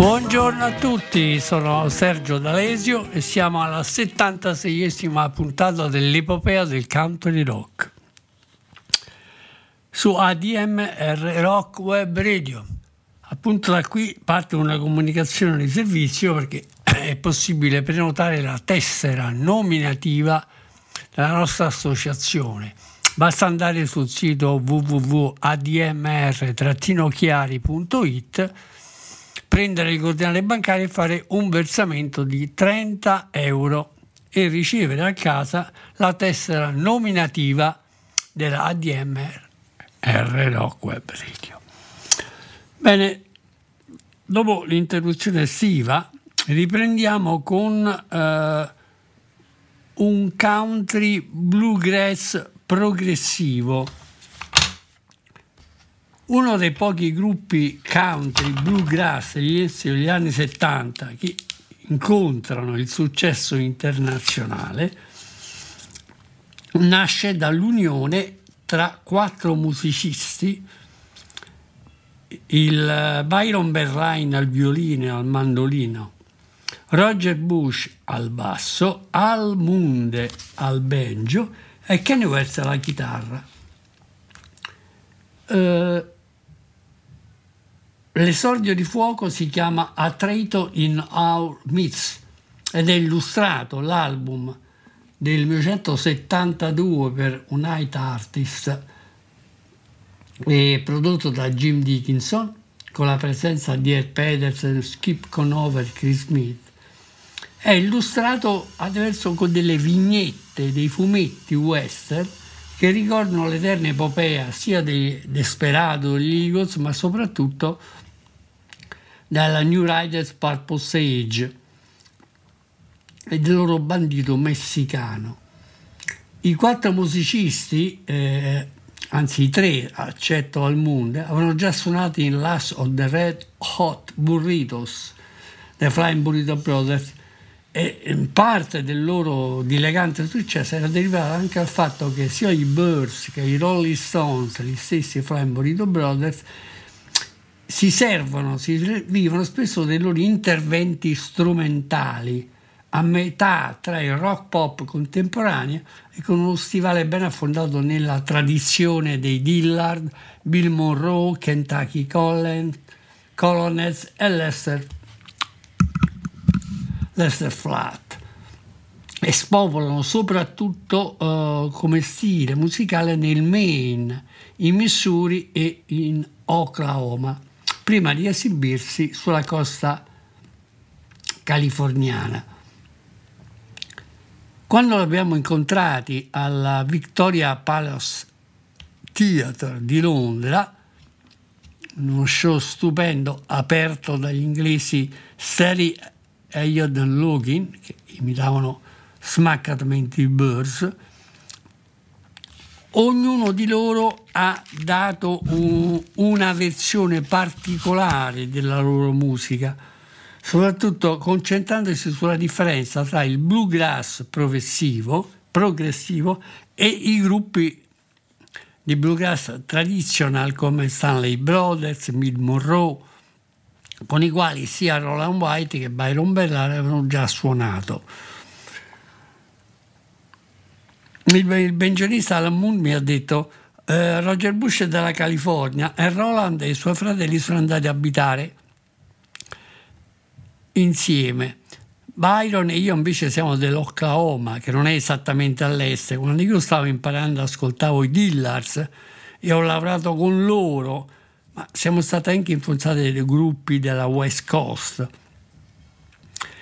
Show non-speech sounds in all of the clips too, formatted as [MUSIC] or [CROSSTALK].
Buongiorno a tutti, sono Sergio D'Alesio e siamo alla 76esima puntata dell'epopea del country rock su ADMR Rock Web Radio. Appunto da qui parte una comunicazione di servizio perché [CLEARS THROAT] è possibile prenotare la tessera nominativa della nostra associazione. Basta andare sul sito www.admr-chiari.it prendere il coordinate bancario e fare un versamento di 30 euro e ricevere a casa la tessera nominativa della ADMR Rock Web Radio. Bene, dopo l'interruzione estiva riprendiamo con eh, un country bluegrass progressivo uno dei pochi gruppi country bluegrass degli inizi degli anni 70 che incontrano il successo internazionale nasce dall'unione tra quattro musicisti. Il Byron Berline al violino e al mandolino Roger Bush al basso Al Munde al banjo e Kenny West alla chitarra. Eh, L'esordio di fuoco si chiama A Traitor in Our Midst ed è illustrato l'album del 1972 per un Night Artist prodotto da Jim Dickinson con la presenza di Ed Pedersen, Skip Conover e Chris Smith. È illustrato attraverso delle vignette dei fumetti western che ricordano l'eterna epopea sia dei Desperado degli Eagles, ma soprattutto dalla New Riders Purpose Age e del loro bandito messicano. I quattro musicisti, eh, anzi i tre, eccetto al mondo, avevano già suonato in Last of the Red Hot Burritos, The Flying Burrito Brothers, e in parte del loro dilegante successo era derivato anche dal fatto che sia i Birds che i Rolling Stones, gli stessi Flying Burrito Brothers, si servono, si vivono spesso dei loro interventi strumentali a metà tra il rock pop contemporaneo e con uno stivale ben affondato nella tradizione dei Dillard, Bill Monroe, Kentucky Colonels e Lester, Lester Flat e spopolano soprattutto uh, come stile musicale nel Maine, in Missouri e in Oklahoma, prima di esibirsi sulla costa californiana. Quando l'abbiamo incontrati alla Victoria Palace Theatre di Londra, uno show stupendo aperto dagli inglesi Sally Elliot e Logan, che imitavano smaccatamente i Birds, ognuno di loro ha dato un, una versione particolare della loro musica, soprattutto concentrandosi sulla differenza tra il bluegrass progressivo, progressivo e i gruppi di bluegrass traditional come Stanley Brothers, Mid Monroe, con i quali sia Roland White che Byron Bellare avevano già suonato. Il, banjonista Alan Moon mi ha detto eh, Roger Bush è dalla California e Roland e i suoi fratelli sono andati a abitare insieme. Byron e io invece siamo dell'Oklahoma, che non è esattamente all'est. Quando io stavo imparando, ascoltavo i Dillars e ho lavorato con loro, ma siamo stati anche influenzati dai gruppi della West Coast.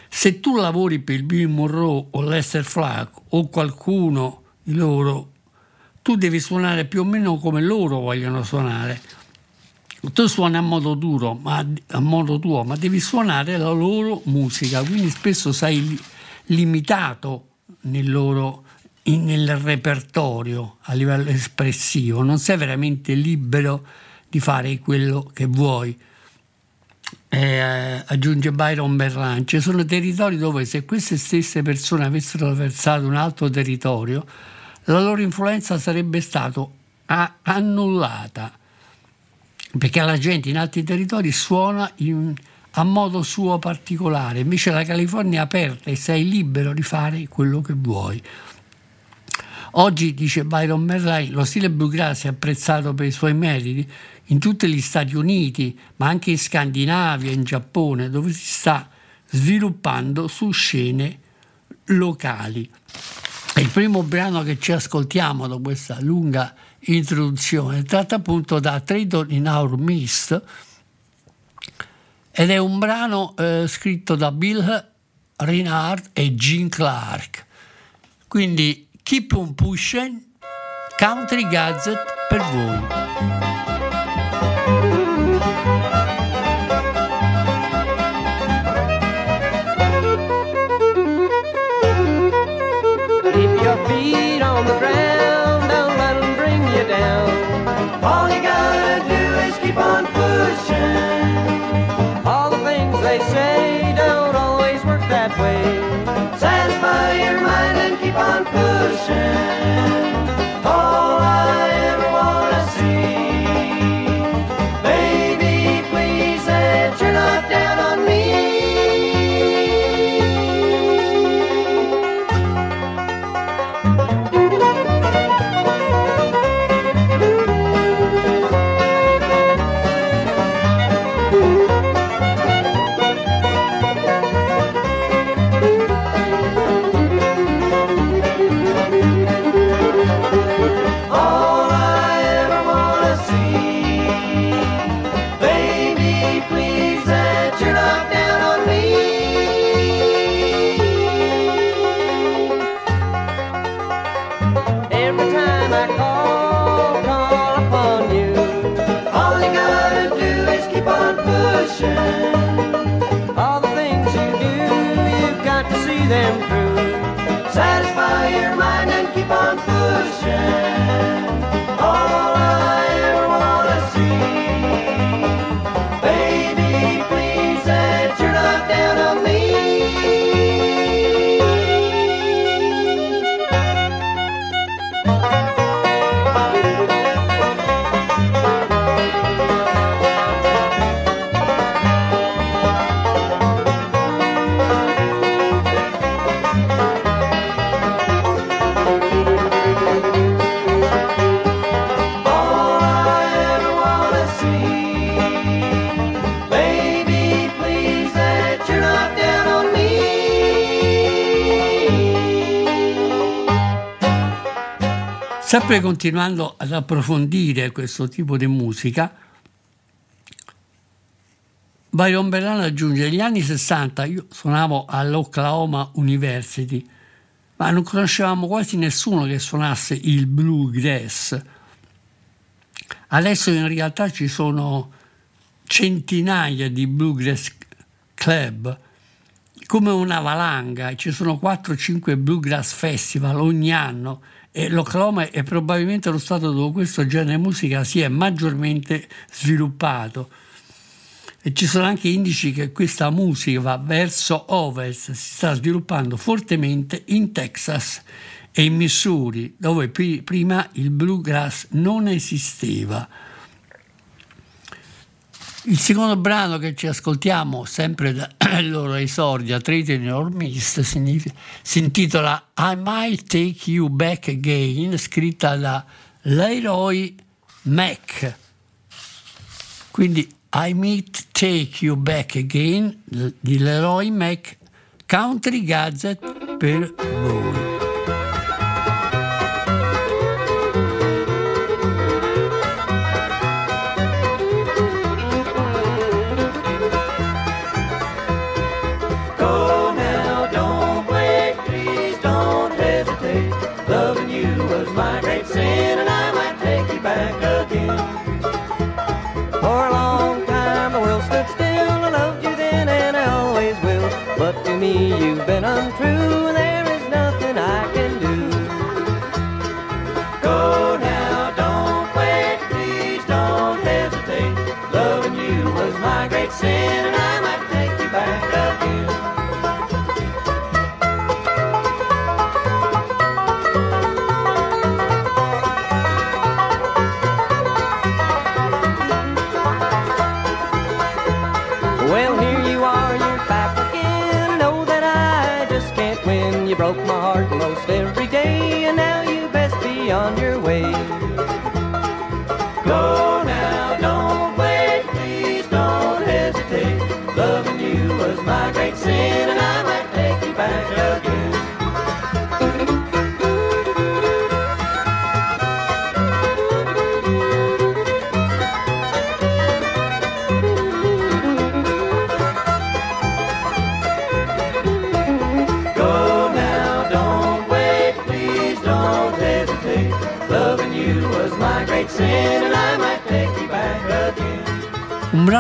Se tu lavori per Bill Monroe o Lester Flack o qualcuno loro, tu devi suonare più o meno come loro vogliono suonare tu suoni a modo duro, ma a modo tuo, ma devi suonare la loro musica, quindi spesso sei li, limitato nel loro nel repertorio a livello espressivo, non sei veramente libero di fare quello che vuoi. Eh, aggiunge Byron Berlan, ci sono territori dove se queste stesse persone avessero attraversato un altro territorio, la loro influenza sarebbe stata annullata perché la gente in altri territori suona in, a modo suo particolare, invece la California è aperta e sei libero di fare quello che vuoi. Oggi, dice Byron Merlai, lo stile bluegrass è apprezzato per i suoi meriti in tutti gli Stati Uniti, ma anche in Scandinavia, in Giappone, dove si sta sviluppando su scene locali. Il primo brano che ci ascoltiamo da questa lunga introduzione tratta appunto da Trade in Our Mist ed è un brano eh, scritto da Bill Reinhardt e Gene Clark. Quindi Keep on Pushing, Country Gazette per voi. They say don't always work that way. Satisfy your mind and keep on pushing. Sempre continuando ad approfondire questo tipo di musica, Byron Bellano aggiunge negli anni 60 io suonavo all'Oklahoma University, ma non conoscevamo quasi nessuno che suonasse il bluegrass. Adesso in realtà ci sono centinaia di bluegrass club, come una valanga, ci sono 4-5 bluegrass festival ogni anno e l'Oklahoma è probabilmente lo stato dove questo genere di musica si è maggiormente sviluppato. E ci sono anche indici che questa musica va verso ovest, si sta sviluppando fortemente in Texas e in Missouri, dove prima il bluegrass non esisteva. Il secondo brano che ci ascoltiamo, sempre dal loro esordio, Trade in Your Mist, significa- si intitola I Might Take You Back Again, scritta da Leroy Mack. Quindi I Might Take You Back Again di Leroy Mack, Country Gazette per voi.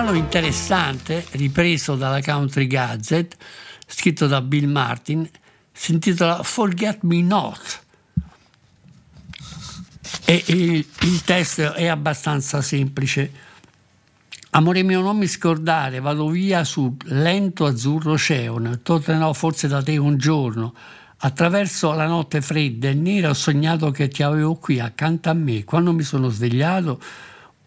Brano interessante, ripreso dalla Country Gazette, scritto da Bill Martin, si intitola Forget Me Not. E il, il testo è abbastanza semplice. Amore mio, non mi scordare, vado via sul lento azzurro oceano, tornerò forse da te un giorno. Attraverso la notte fredda e nera ho sognato che ti avevo qui accanto a me. Quando mi sono svegliato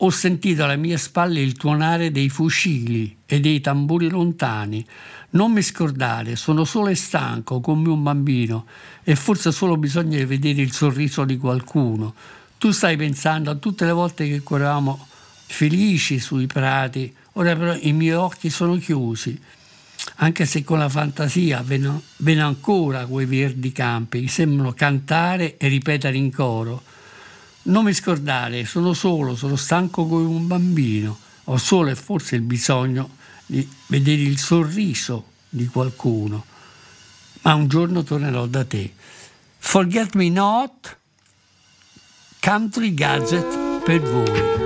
ho sentito alle mie spalle il tuonare dei fucili e dei tamburi lontani. Non mi scordare, sono solo e stanco come un bambino e forse solo bisogna vedere il sorriso di qualcuno. Tu stai pensando a tutte le volte che correvamo felici sui prati, ora però i miei occhi sono chiusi, anche se con la fantasia vedo ancora quei verdi campi che sembrano cantare e ripetere in coro. Non mi scordare, sono solo, sono stanco come un bambino, ho solo e forse il bisogno di vedere il sorriso di qualcuno, ma un giorno tornerò da te. Forget me not, Country Gadget per voi.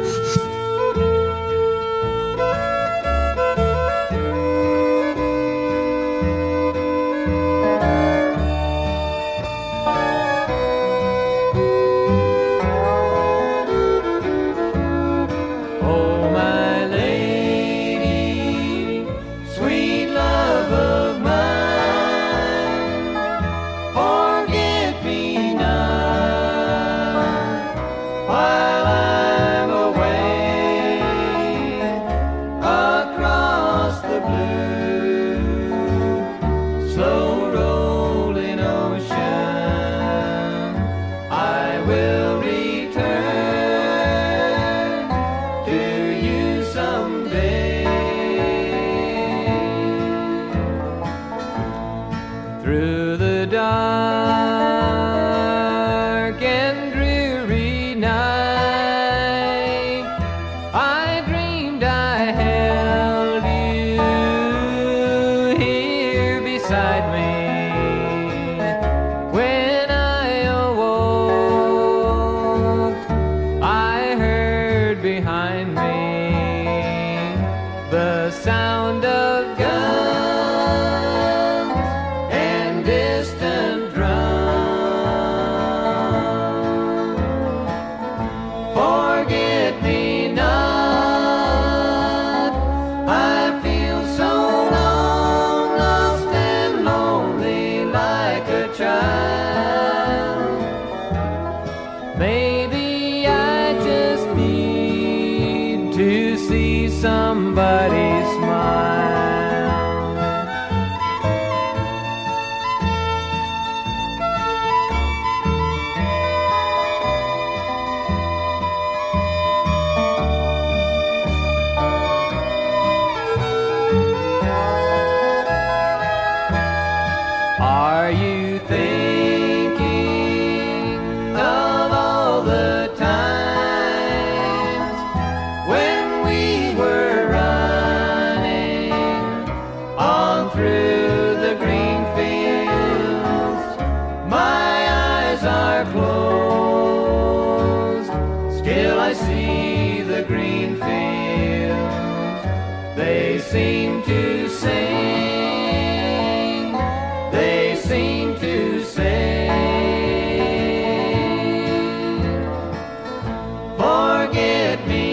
let me.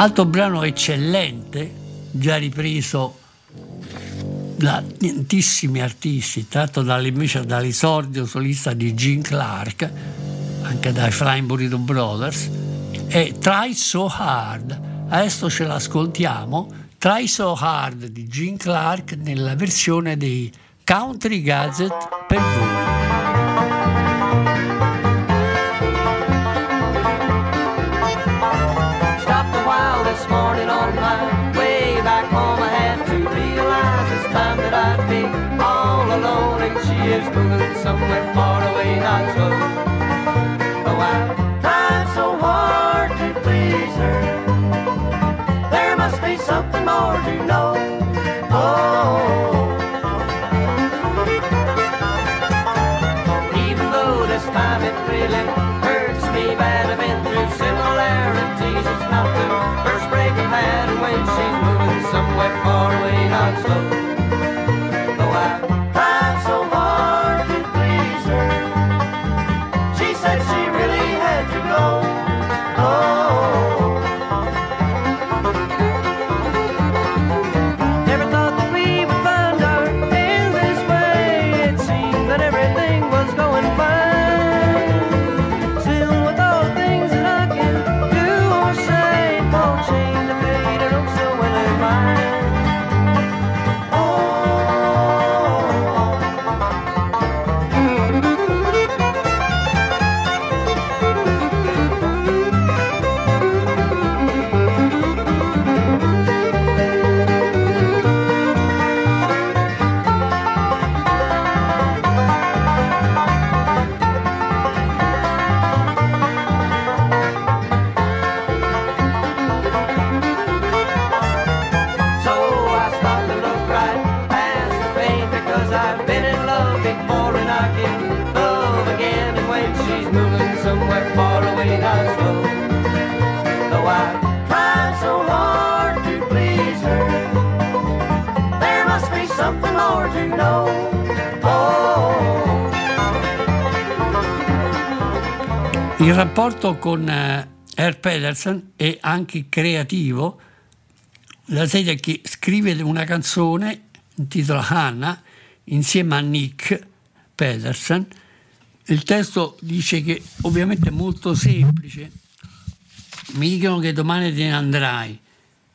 Altro brano eccellente, già ripreso da tantissimi artisti, tratto invece dall'esordio solista di Gene Clark, anche dai Flying Burrito Brothers, è Try So Hard. Adesso ce l'ascoltiamo, Try So Hard di Gene Clark nella versione dei Country Gazette is moving somewhere far away, not close. rapporto con eh, Herr Pedersen è anche creativo, la serie che scrive una canzone intitolata Hannah insieme a Nick Pedersen. Il testo dice che ovviamente è molto semplice. Mi dicono che domani te ne andrai,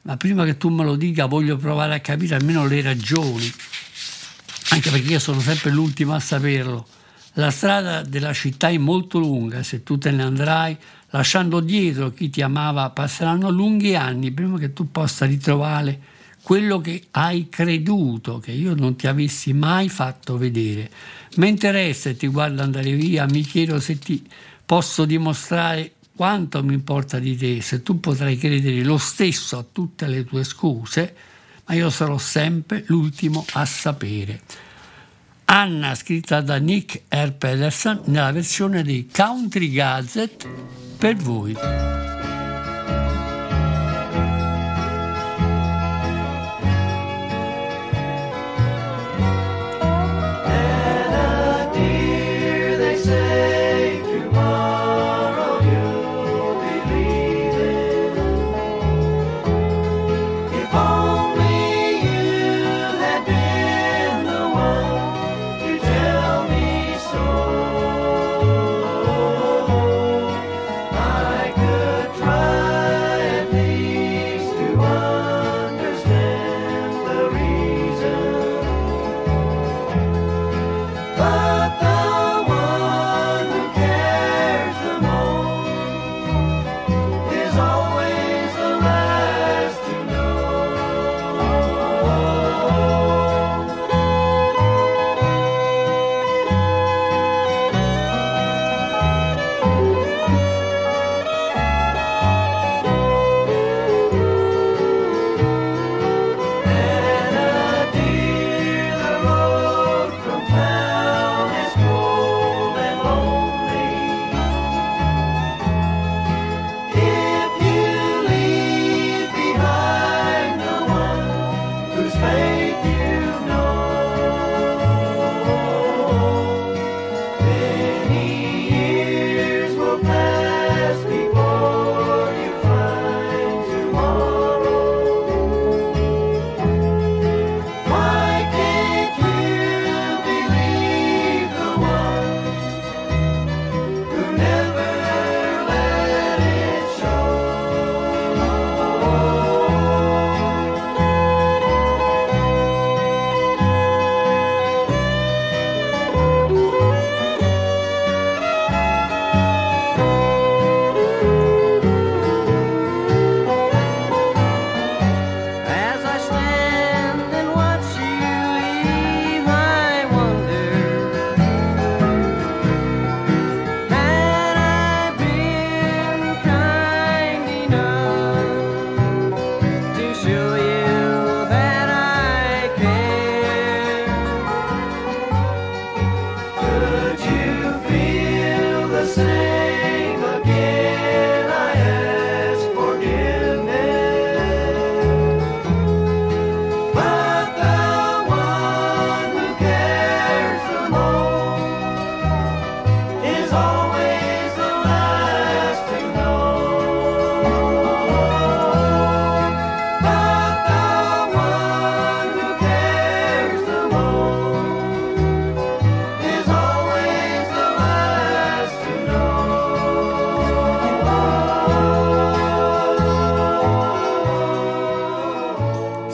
ma prima che tu me lo dica voglio provare a capire almeno le ragioni, anche perché io sono sempre l'ultimo a saperlo. La strada della città è molto lunga, se tu te ne andrai, lasciando dietro chi ti amava, passeranno lunghi anni prima che tu possa ritrovare quello che hai creduto che io non ti avessi mai fatto vedere. Mentre resta e ti guardo andare via, mi chiedo se ti posso dimostrare quanto mi importa di te, se tu potrai credere lo stesso a tutte le tue scuse, ma io sarò sempre l'ultimo a sapere. Anna, scritta da Nick R. Pedersen nella versione di Country Gazette per voi.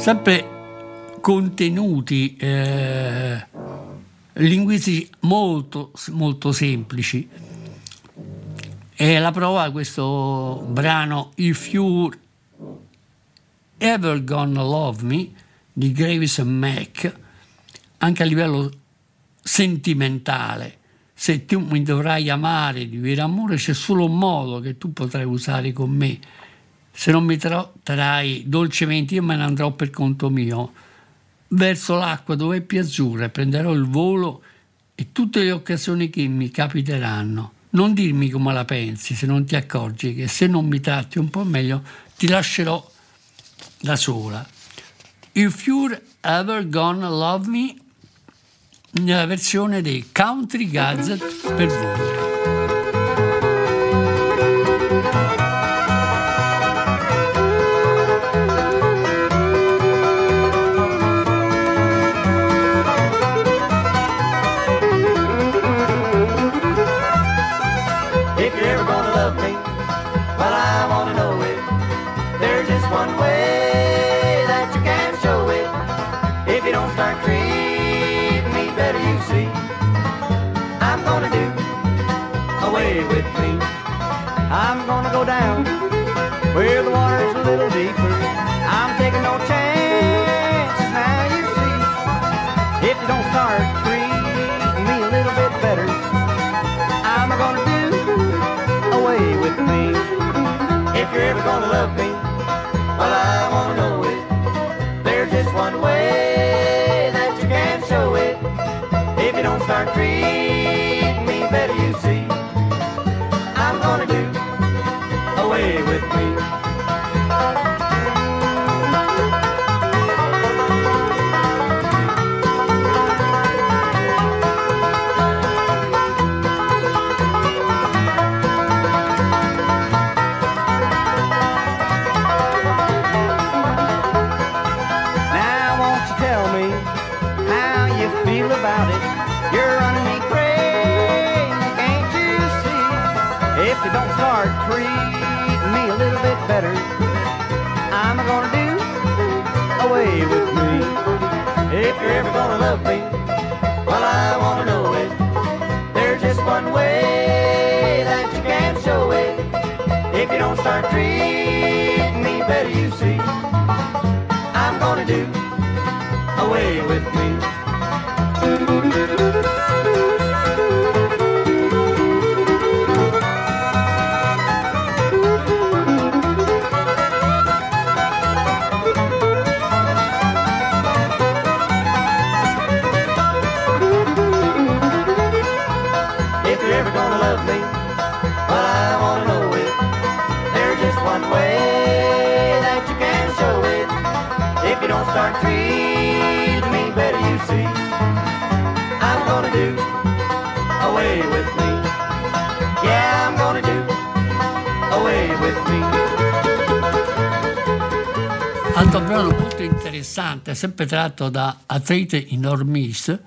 Sempre contenuti eh, linguistici molto, molto semplici. E la prova questo brano If You Ever Gonna Love Me di Graves and Mac, anche a livello sentimentale. Se tu mi dovrai amare di vero amore, c'è solo un modo che tu potrai usare con me. Se non mi tratterai dolcemente, io me ne andrò per conto mio verso l'acqua dove è più azzurra prenderò il volo e tutte le occasioni che mi capiteranno. Non dirmi come la pensi se non ti accorgi che se non mi tratti un po' meglio ti lascerò da sola. If You're Ever Gonna Love Me nella versione dei Country Gazette per voi. I'm gonna go down where the water's a little deeper. I'm taking no chances now, you see. If you don't start treating me a little bit better, I'm gonna do away with me. If you're ever gonna love me, well, I wanna know it. There's just one way that you can show it. If you don't start treating away with me. You're ever gonna love me, well I wanna know it. There's just one way that you can show it. If you don't start treating me better, you see. I'm gonna do away with me. Treating me better, you see, I'm gonna do away with me. Yeah, I'm gonna do away with me. Altro brano molto interessante, sempre tratto da Atrete in Ormis,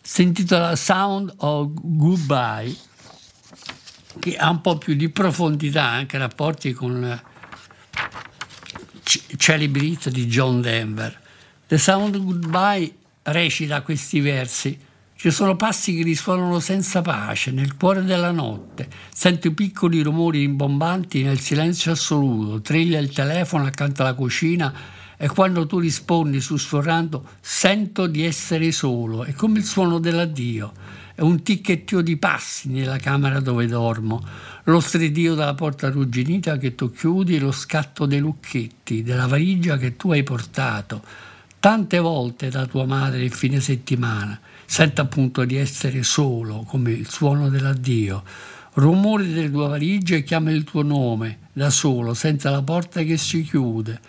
si intitola Sound of Goodbye, che ha un po' più di profondità, anche rapporti con eh, C- celebri hit di John Denver. The Sound Goodbye recita questi versi. Ci sono passi che risuonano senza pace nel cuore della notte. Sento piccoli rumori rimbombanti nel silenzio assoluto. Triglia il telefono accanto alla cucina e quando tu rispondi sussurrando sento di essere solo. È come il suono dell'addio. È un ticchettio di passi nella camera dove dormo. Lo stridio della porta arrugginita che tu chiudi, lo scatto dei lucchetti, della valigia che tu hai portato tante volte da tua madre il fine settimana. Sento appunto di essere solo, come il suono dell'addio. Rumori delle tue valigie chiama il tuo nome, da solo, senza la porta che si chiude.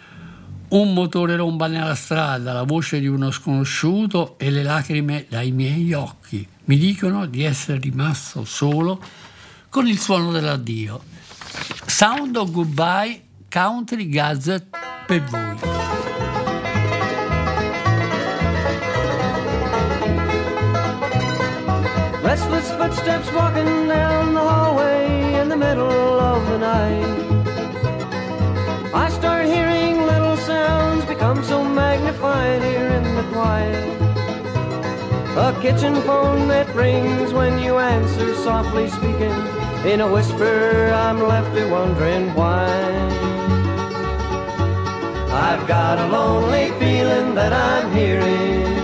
Un motore romba nella strada, la voce di uno sconosciuto e le lacrime dai miei occhi. Mi dicono di essere rimasto solo con il suono dell'addio. Sound of Goodbye Country Gazette per voi. Restless footsteps walking down the hallway in the middle of the night. I start hearing little sounds become so magnified here in the quiet. A kitchen phone that rings when you answer, softly speaking. In a whisper, I'm left wondering why. I've got a lonely feeling that I'm hearing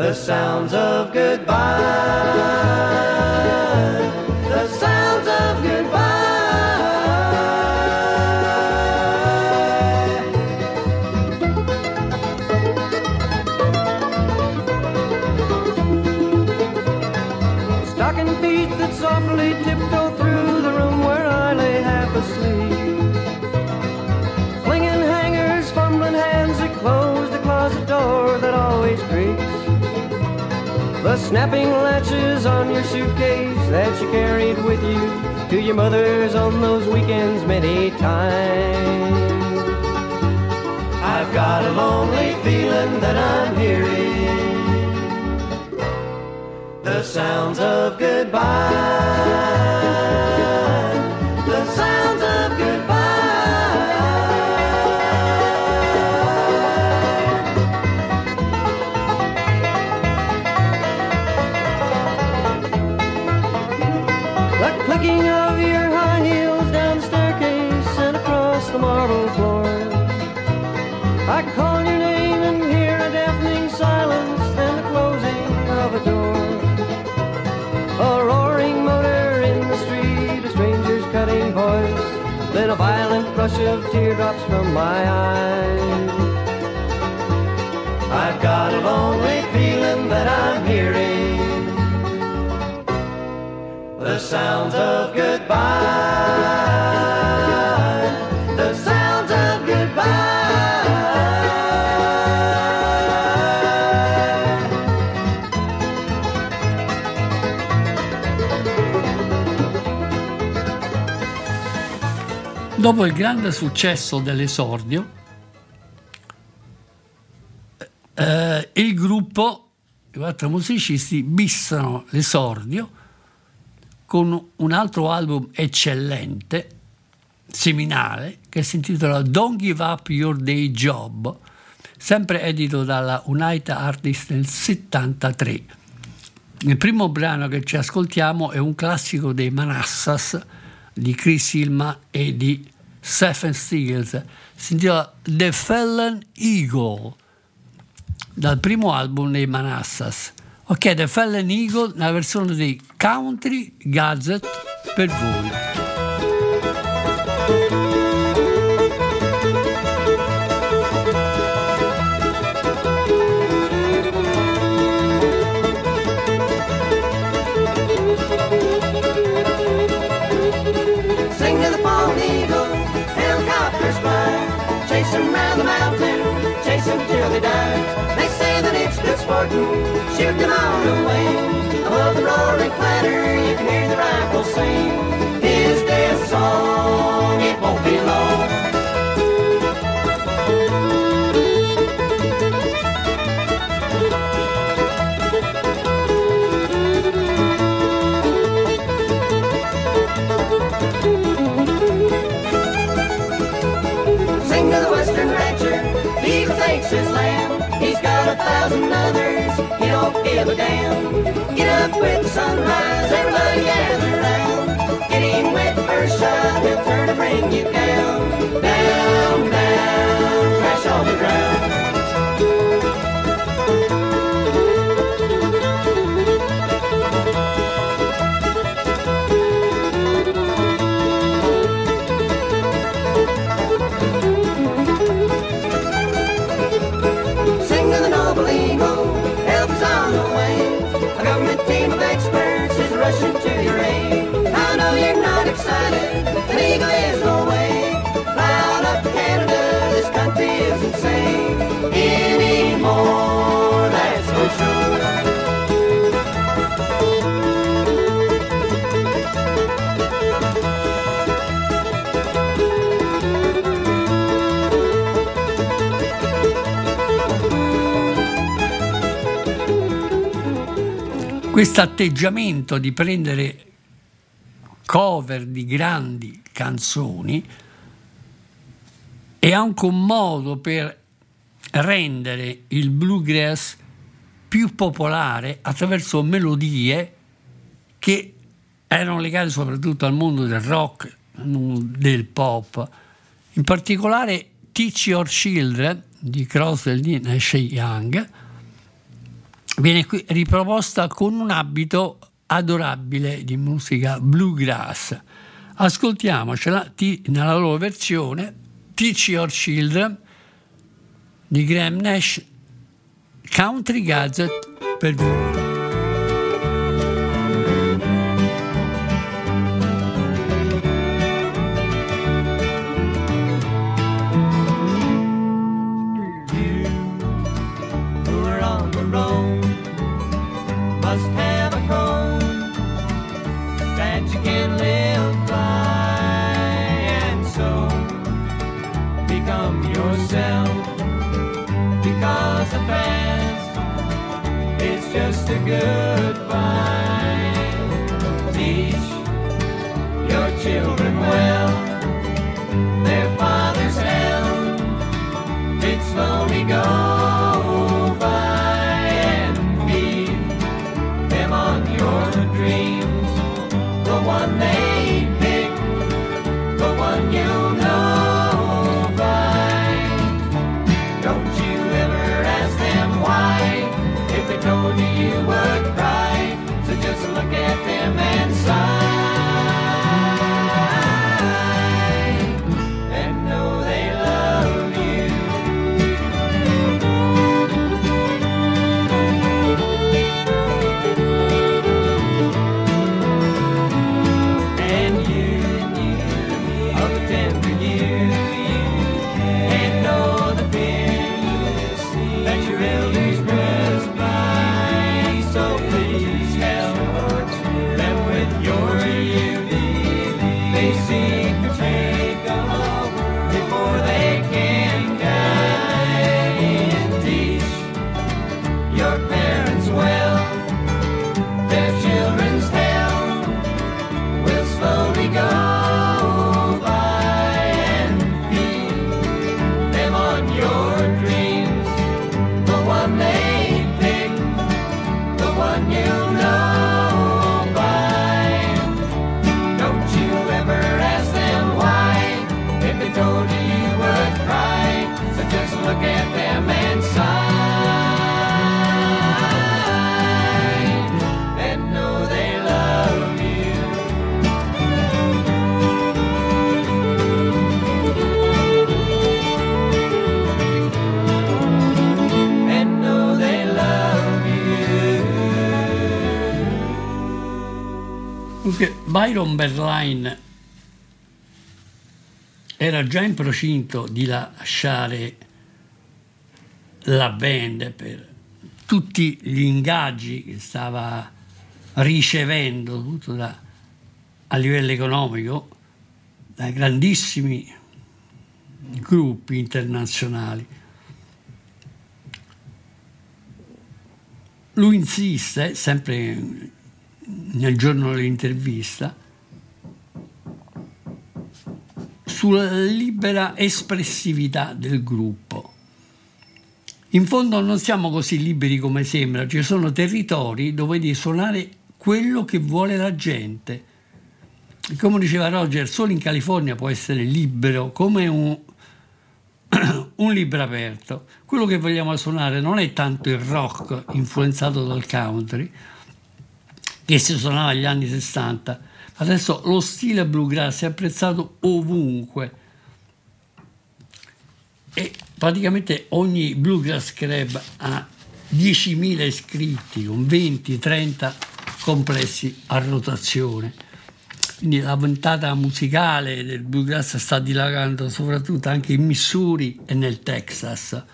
the sounds of goodbye. Snapping latches on your suitcase that you carried with you to your mother's on those weekends many times. I've got a lonely feeling that I'm hearing the sounds of goodbye. Of teardrops from my eyes. Dopo il grande successo dell'esordio, eh, il gruppo, i quattro musicisti, bissano l'esordio con un altro album eccellente, seminale, che si intitola Don't Give Up Your Day Job, sempre edito dalla United Artists nel 73. Il primo brano che ci ascoltiamo è un classico dei Manassas di Chris Ilma e di Stephen Stills. Si intitola The Fallen Eagle, dal primo album dei Manassas. Ok, The Fallen Eagle, nella versione di Country Gazette per voi. Them round the mountain, chase till they die. They say that it's good sporting, shoot them the wing. Above the roaring clatter, you can hear the rifles sing. His death song, a thousand others, he don't give a damn. Get up with the sunrise, everybody gather round. Get him with the first shot, he'll turn and bring you down. Down, down, crash on the ground. Questo atteggiamento di prendere cover di grandi canzoni è anche un modo per rendere il bluegrass più popolare attraverso melodie che erano legate soprattutto al mondo del rock, del pop. In particolare Teach Your Children di Crosby, Nash Young viene qui riproposta con un abito adorabile di musica bluegrass. Ascoltiamocela ti- nella loro versione Teach Your Children di Graham Nash Country Gazette per voi. Just Berline era già in procinto di lasciare la band per tutti gli ingaggi che stava ricevendo soprattutto da- a livello economico da grandissimi gruppi internazionali. Lui insiste, sempre nel giorno dell'intervista, sulla libera espressività del gruppo. In fondo non siamo così liberi come sembra, ci sono territori dove devi suonare quello che vuole la gente. Come diceva Roger, solo in California può essere libero come un, [COUGHS] un libro aperto. Quello che vogliamo suonare non è tanto il rock influenzato dal country, che si suonava negli anni 60. Adesso lo stile bluegrass è apprezzato ovunque e praticamente ogni bluegrass club ha 10.000 iscritti con 20-30 complessi a rotazione. Quindi la ventata musicale del bluegrass sta dilagando soprattutto anche in Missouri e nel Texas.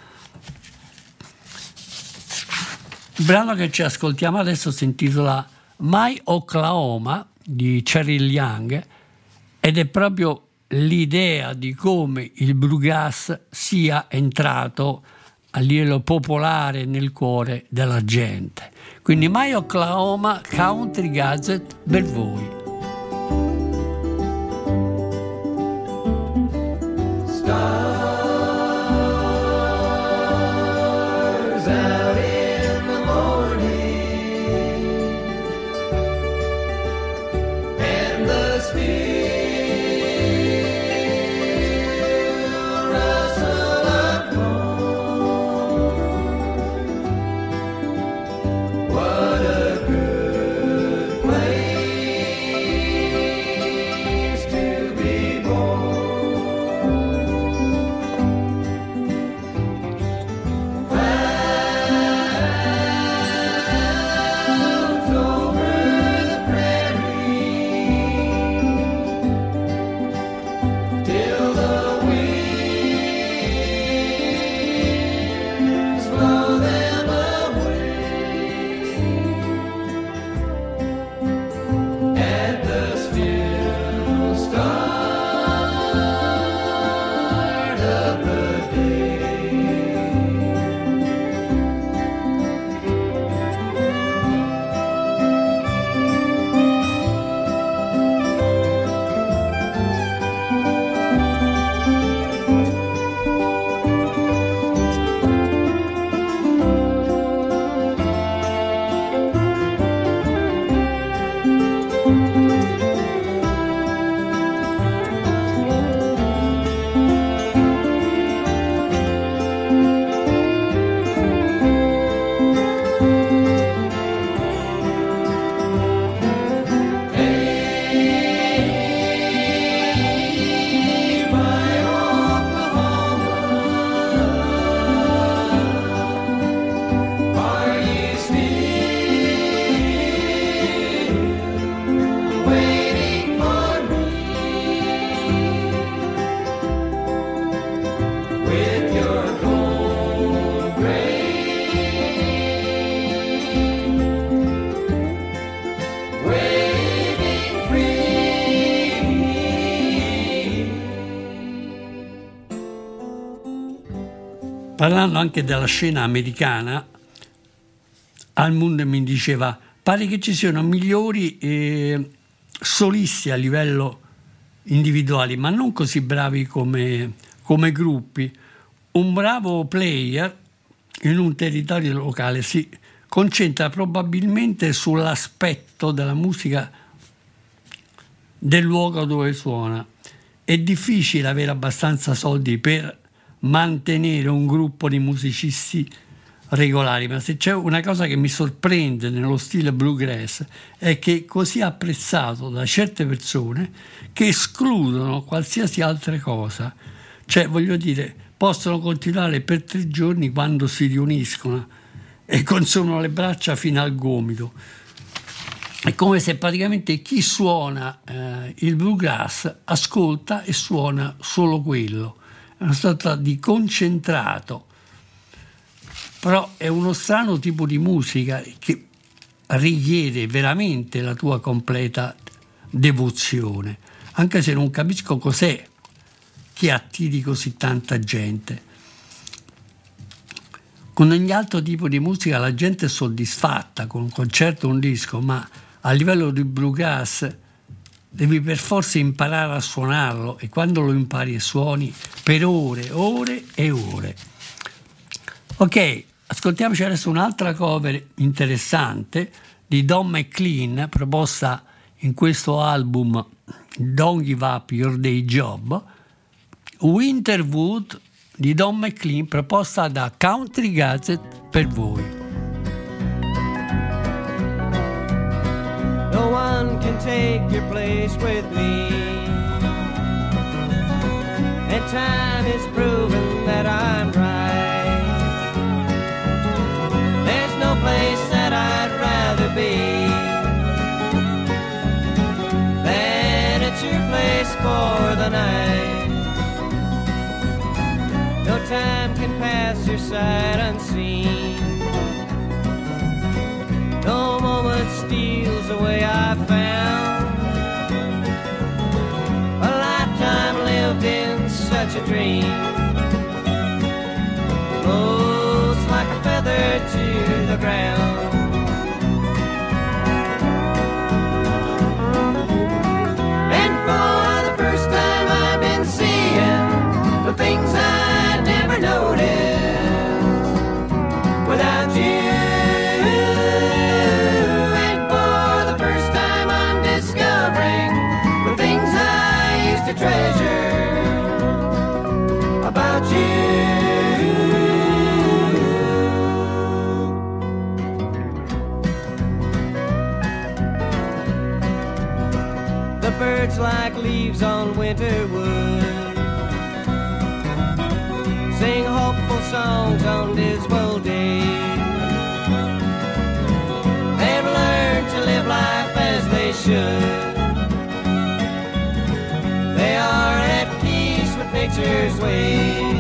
Il brano che ci ascoltiamo adesso si intitola My Oklahoma di Cheryl Young ed è proprio l'idea di come il bluegrass sia entrato a livello popolare nel cuore della gente. Quindi My Oklahoma Country Gazette per voi. Parlando anche della scena americana, Almund mi diceva pare che ci siano migliori eh, solisti a livello individuali, ma non così bravi come, come gruppi. Un bravo player in un territorio locale si concentra probabilmente sull'aspetto della musica del luogo dove suona. È difficile avere abbastanza soldi per mantenere un gruppo di musicisti regolari, ma se c'è una cosa che mi sorprende nello stile bluegrass è che è così apprezzato da certe persone che escludono qualsiasi altra cosa. Cioè, voglio dire, possono continuare per tre giorni quando si riuniscono e consumano le braccia fino al gomito. è come se praticamente chi suona eh, il bluegrass ascolta e suona solo quello, una sorta di concentrato, però è uno strano tipo di musica che richiede veramente la tua completa devozione, anche se non capisco cos'è che attiri così tanta gente. Con ogni altro tipo di musica la gente è soddisfatta con un concerto un disco, ma a livello di bluegrass devi per forza imparare a suonarlo e quando lo impari e suoni per ore, ore e ore. Ok, ascoltiamoci adesso un'altra cover interessante di Don McLean proposta in questo album Don't Give Up Your Day Job, Winterwood di Don McLean proposta da Country Gazette per voi. Can take your place with me. And time has proven that I'm right. There's no place that I'd rather be than at your place for the night. No time can pass your sight unseen. No moment steals away I found me. The like leaves on winter wood. Sing hopeful songs on dismal days They've learned to live life as they should. They are at peace with nature's ways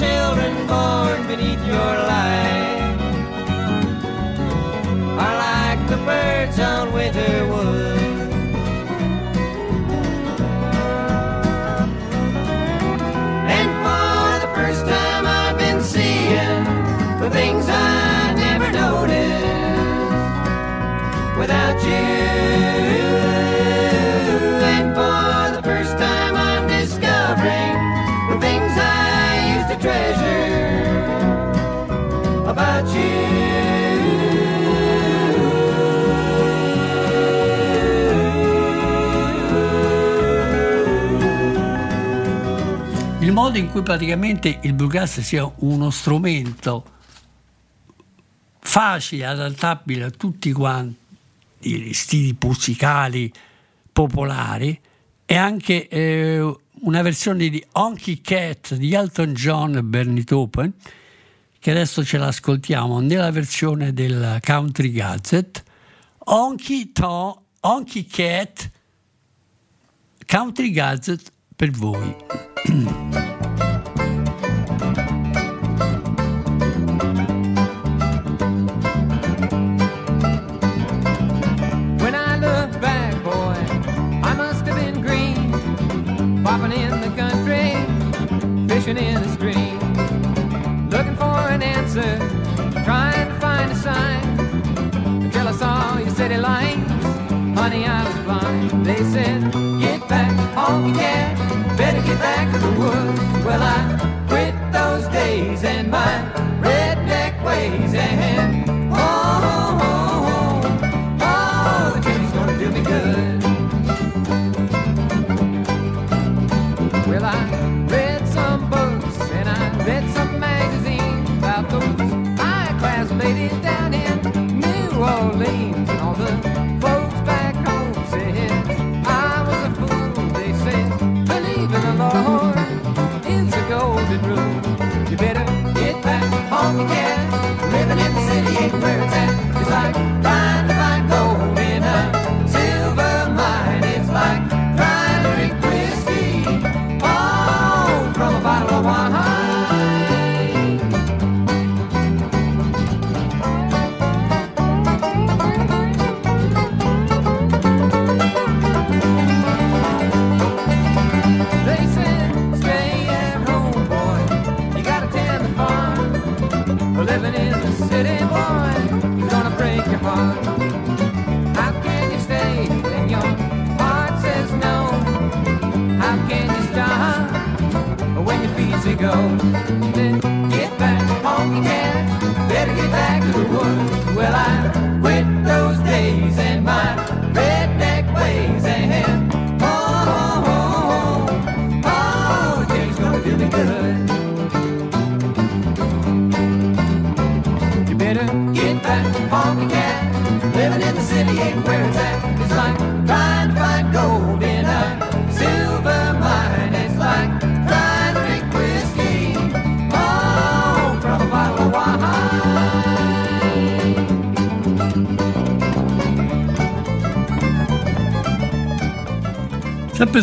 children born beneath your light are like the birds on winter wood. In cui praticamente il bluegrass sia uno strumento facile, adattabile a tutti quanti gli stili musicali popolari e anche eh, una versione di Honky Cat di Elton John e Bernie Taupin che adesso ce l'ascoltiamo nella versione del Country Gazette. Honky, to, Honky Cat Country Gazette per voi [CLEARS THROAT] They said, Get back, honky cat, better get back to the woods. Well, I quit those days and my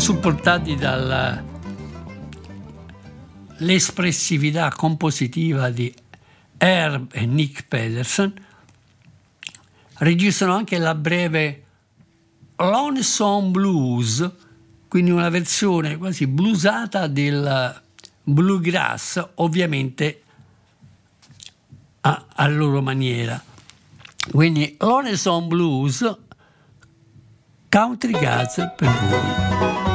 supportati dall'espressività compositiva di Herb e Nick Pedersen, registrano anche la breve Lonesome Blues, quindi una versione quasi bluesata del bluegrass, ovviamente a, a loro maniera. Quindi Lonesome Blues, Country Gazette per voi.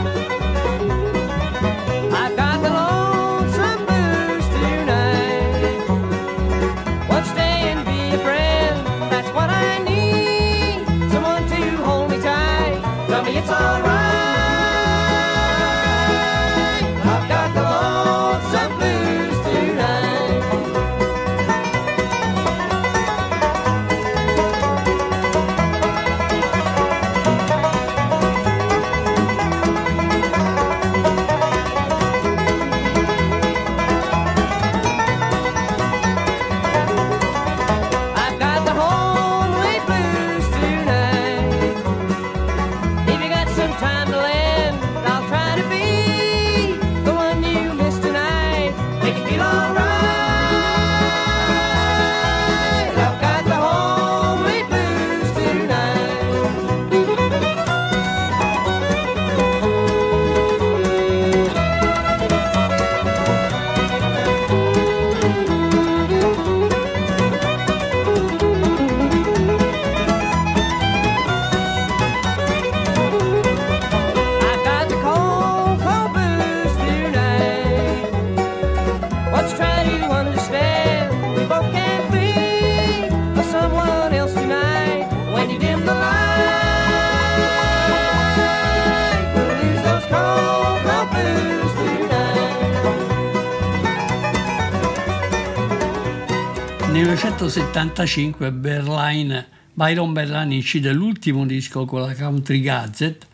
1975 Berline, Byron Berline incide l'ultimo disco con la Country Gazette,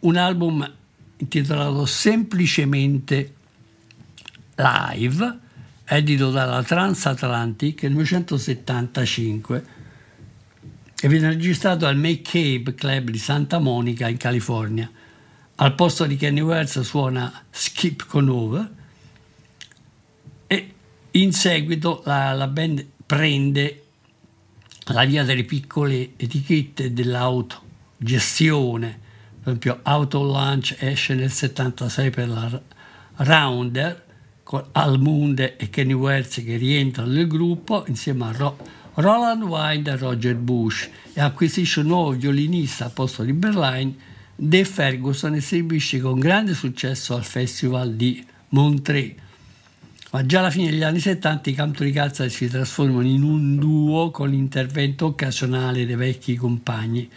un album intitolato semplicemente Live, edito dalla Transatlantic nel 1975 e viene registrato al McCabe Club di Santa Monica in California. Al posto di Kenny Wells suona Skip Conover in seguito la, la band prende la via delle piccole etichette dell'autogestione, per esempio Auto Launch esce nel 76 per la Rounder con Almunde e Kenny Wells che rientrano nel gruppo insieme a Ro- Roland Wild e Roger Bush e acquisisce un nuovo violinista al posto di Berline, De Ferguson esibisce con grande successo al Festival di Montreux. Ma già alla fine degli anni 70 i Country Cats si trasformano in un duo con l'intervento occasionale dei vecchi compagni.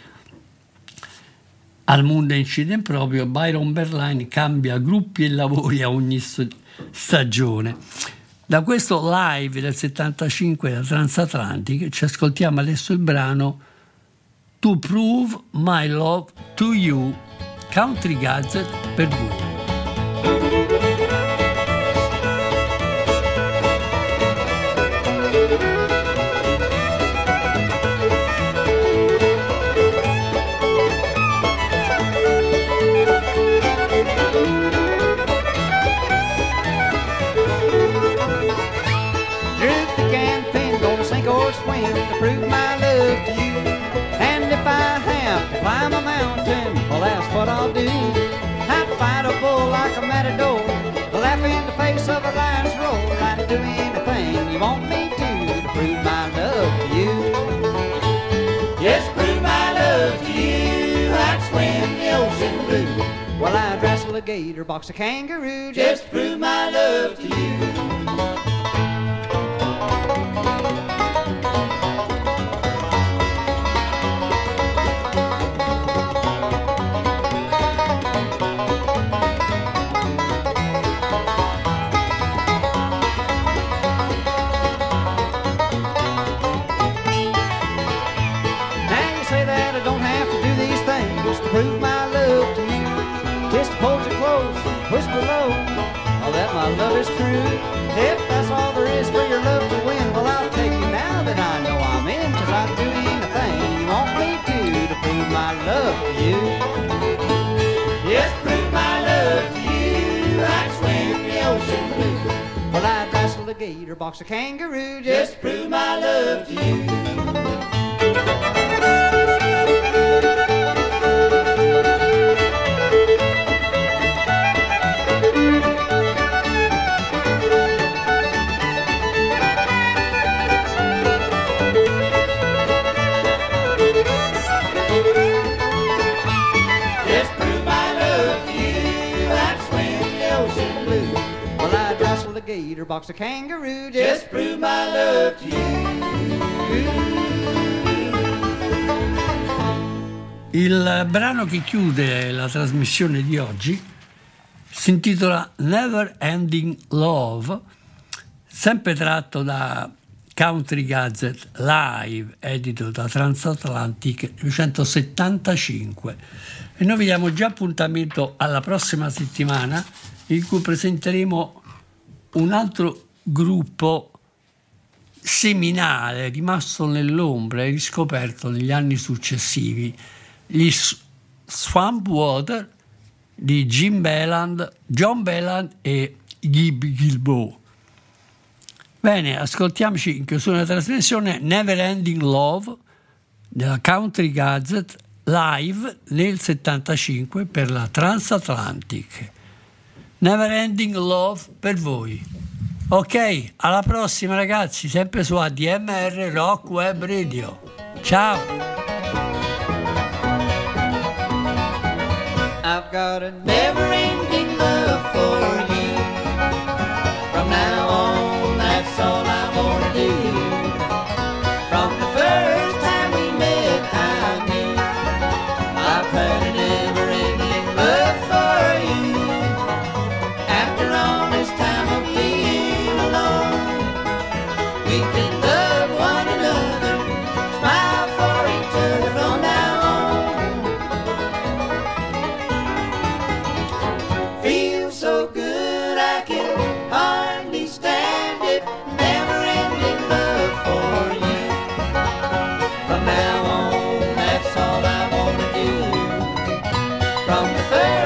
Al mondo incide in proprio, Byron Berline cambia gruppi e lavori a ogni st- stagione. Da questo live del 75 da Transatlantic ci ascoltiamo adesso il brano To Prove My Love to You, Country Gazette per voi. or swim to prove my love to you. And if I have to climb a mountain, well, that's what I'll do. I'd fight a bull like a matador, laugh in the face of a lion's roar. I'd do anything you want me to to prove my love to you. Yes, prove my love to you. I'd swim the ocean blue. Well, I'd wrestle a gator, box a kangaroo, just prove my love to you. Wrestle a box a kangaroo, just prove my love to you. Box a kangaroo. Just prove my love to you. Il brano che chiude la trasmissione di oggi si intitola Never Ending Love, sempre tratto da Country Gazette Live, edito da Transatlantic 1975. E noi vi diamo già appuntamento alla prossima settimana in cui presenteremo un altro gruppo seminale rimasto nell'ombra e riscoperto negli anni successivi, gli Swamp Water di Jim Beland, John Beland e Gib Gilbo. Bene, ascoltiamoci in chiusura della trasmissione Never Ending Love della Country Gazette live nel 75 per la Transatlantic. Never Ending Love per voi. Ok, alla prossima ragazzi, sempre su ADMR Rock Web Radio. Ciao! I've got a never-ending from the fair.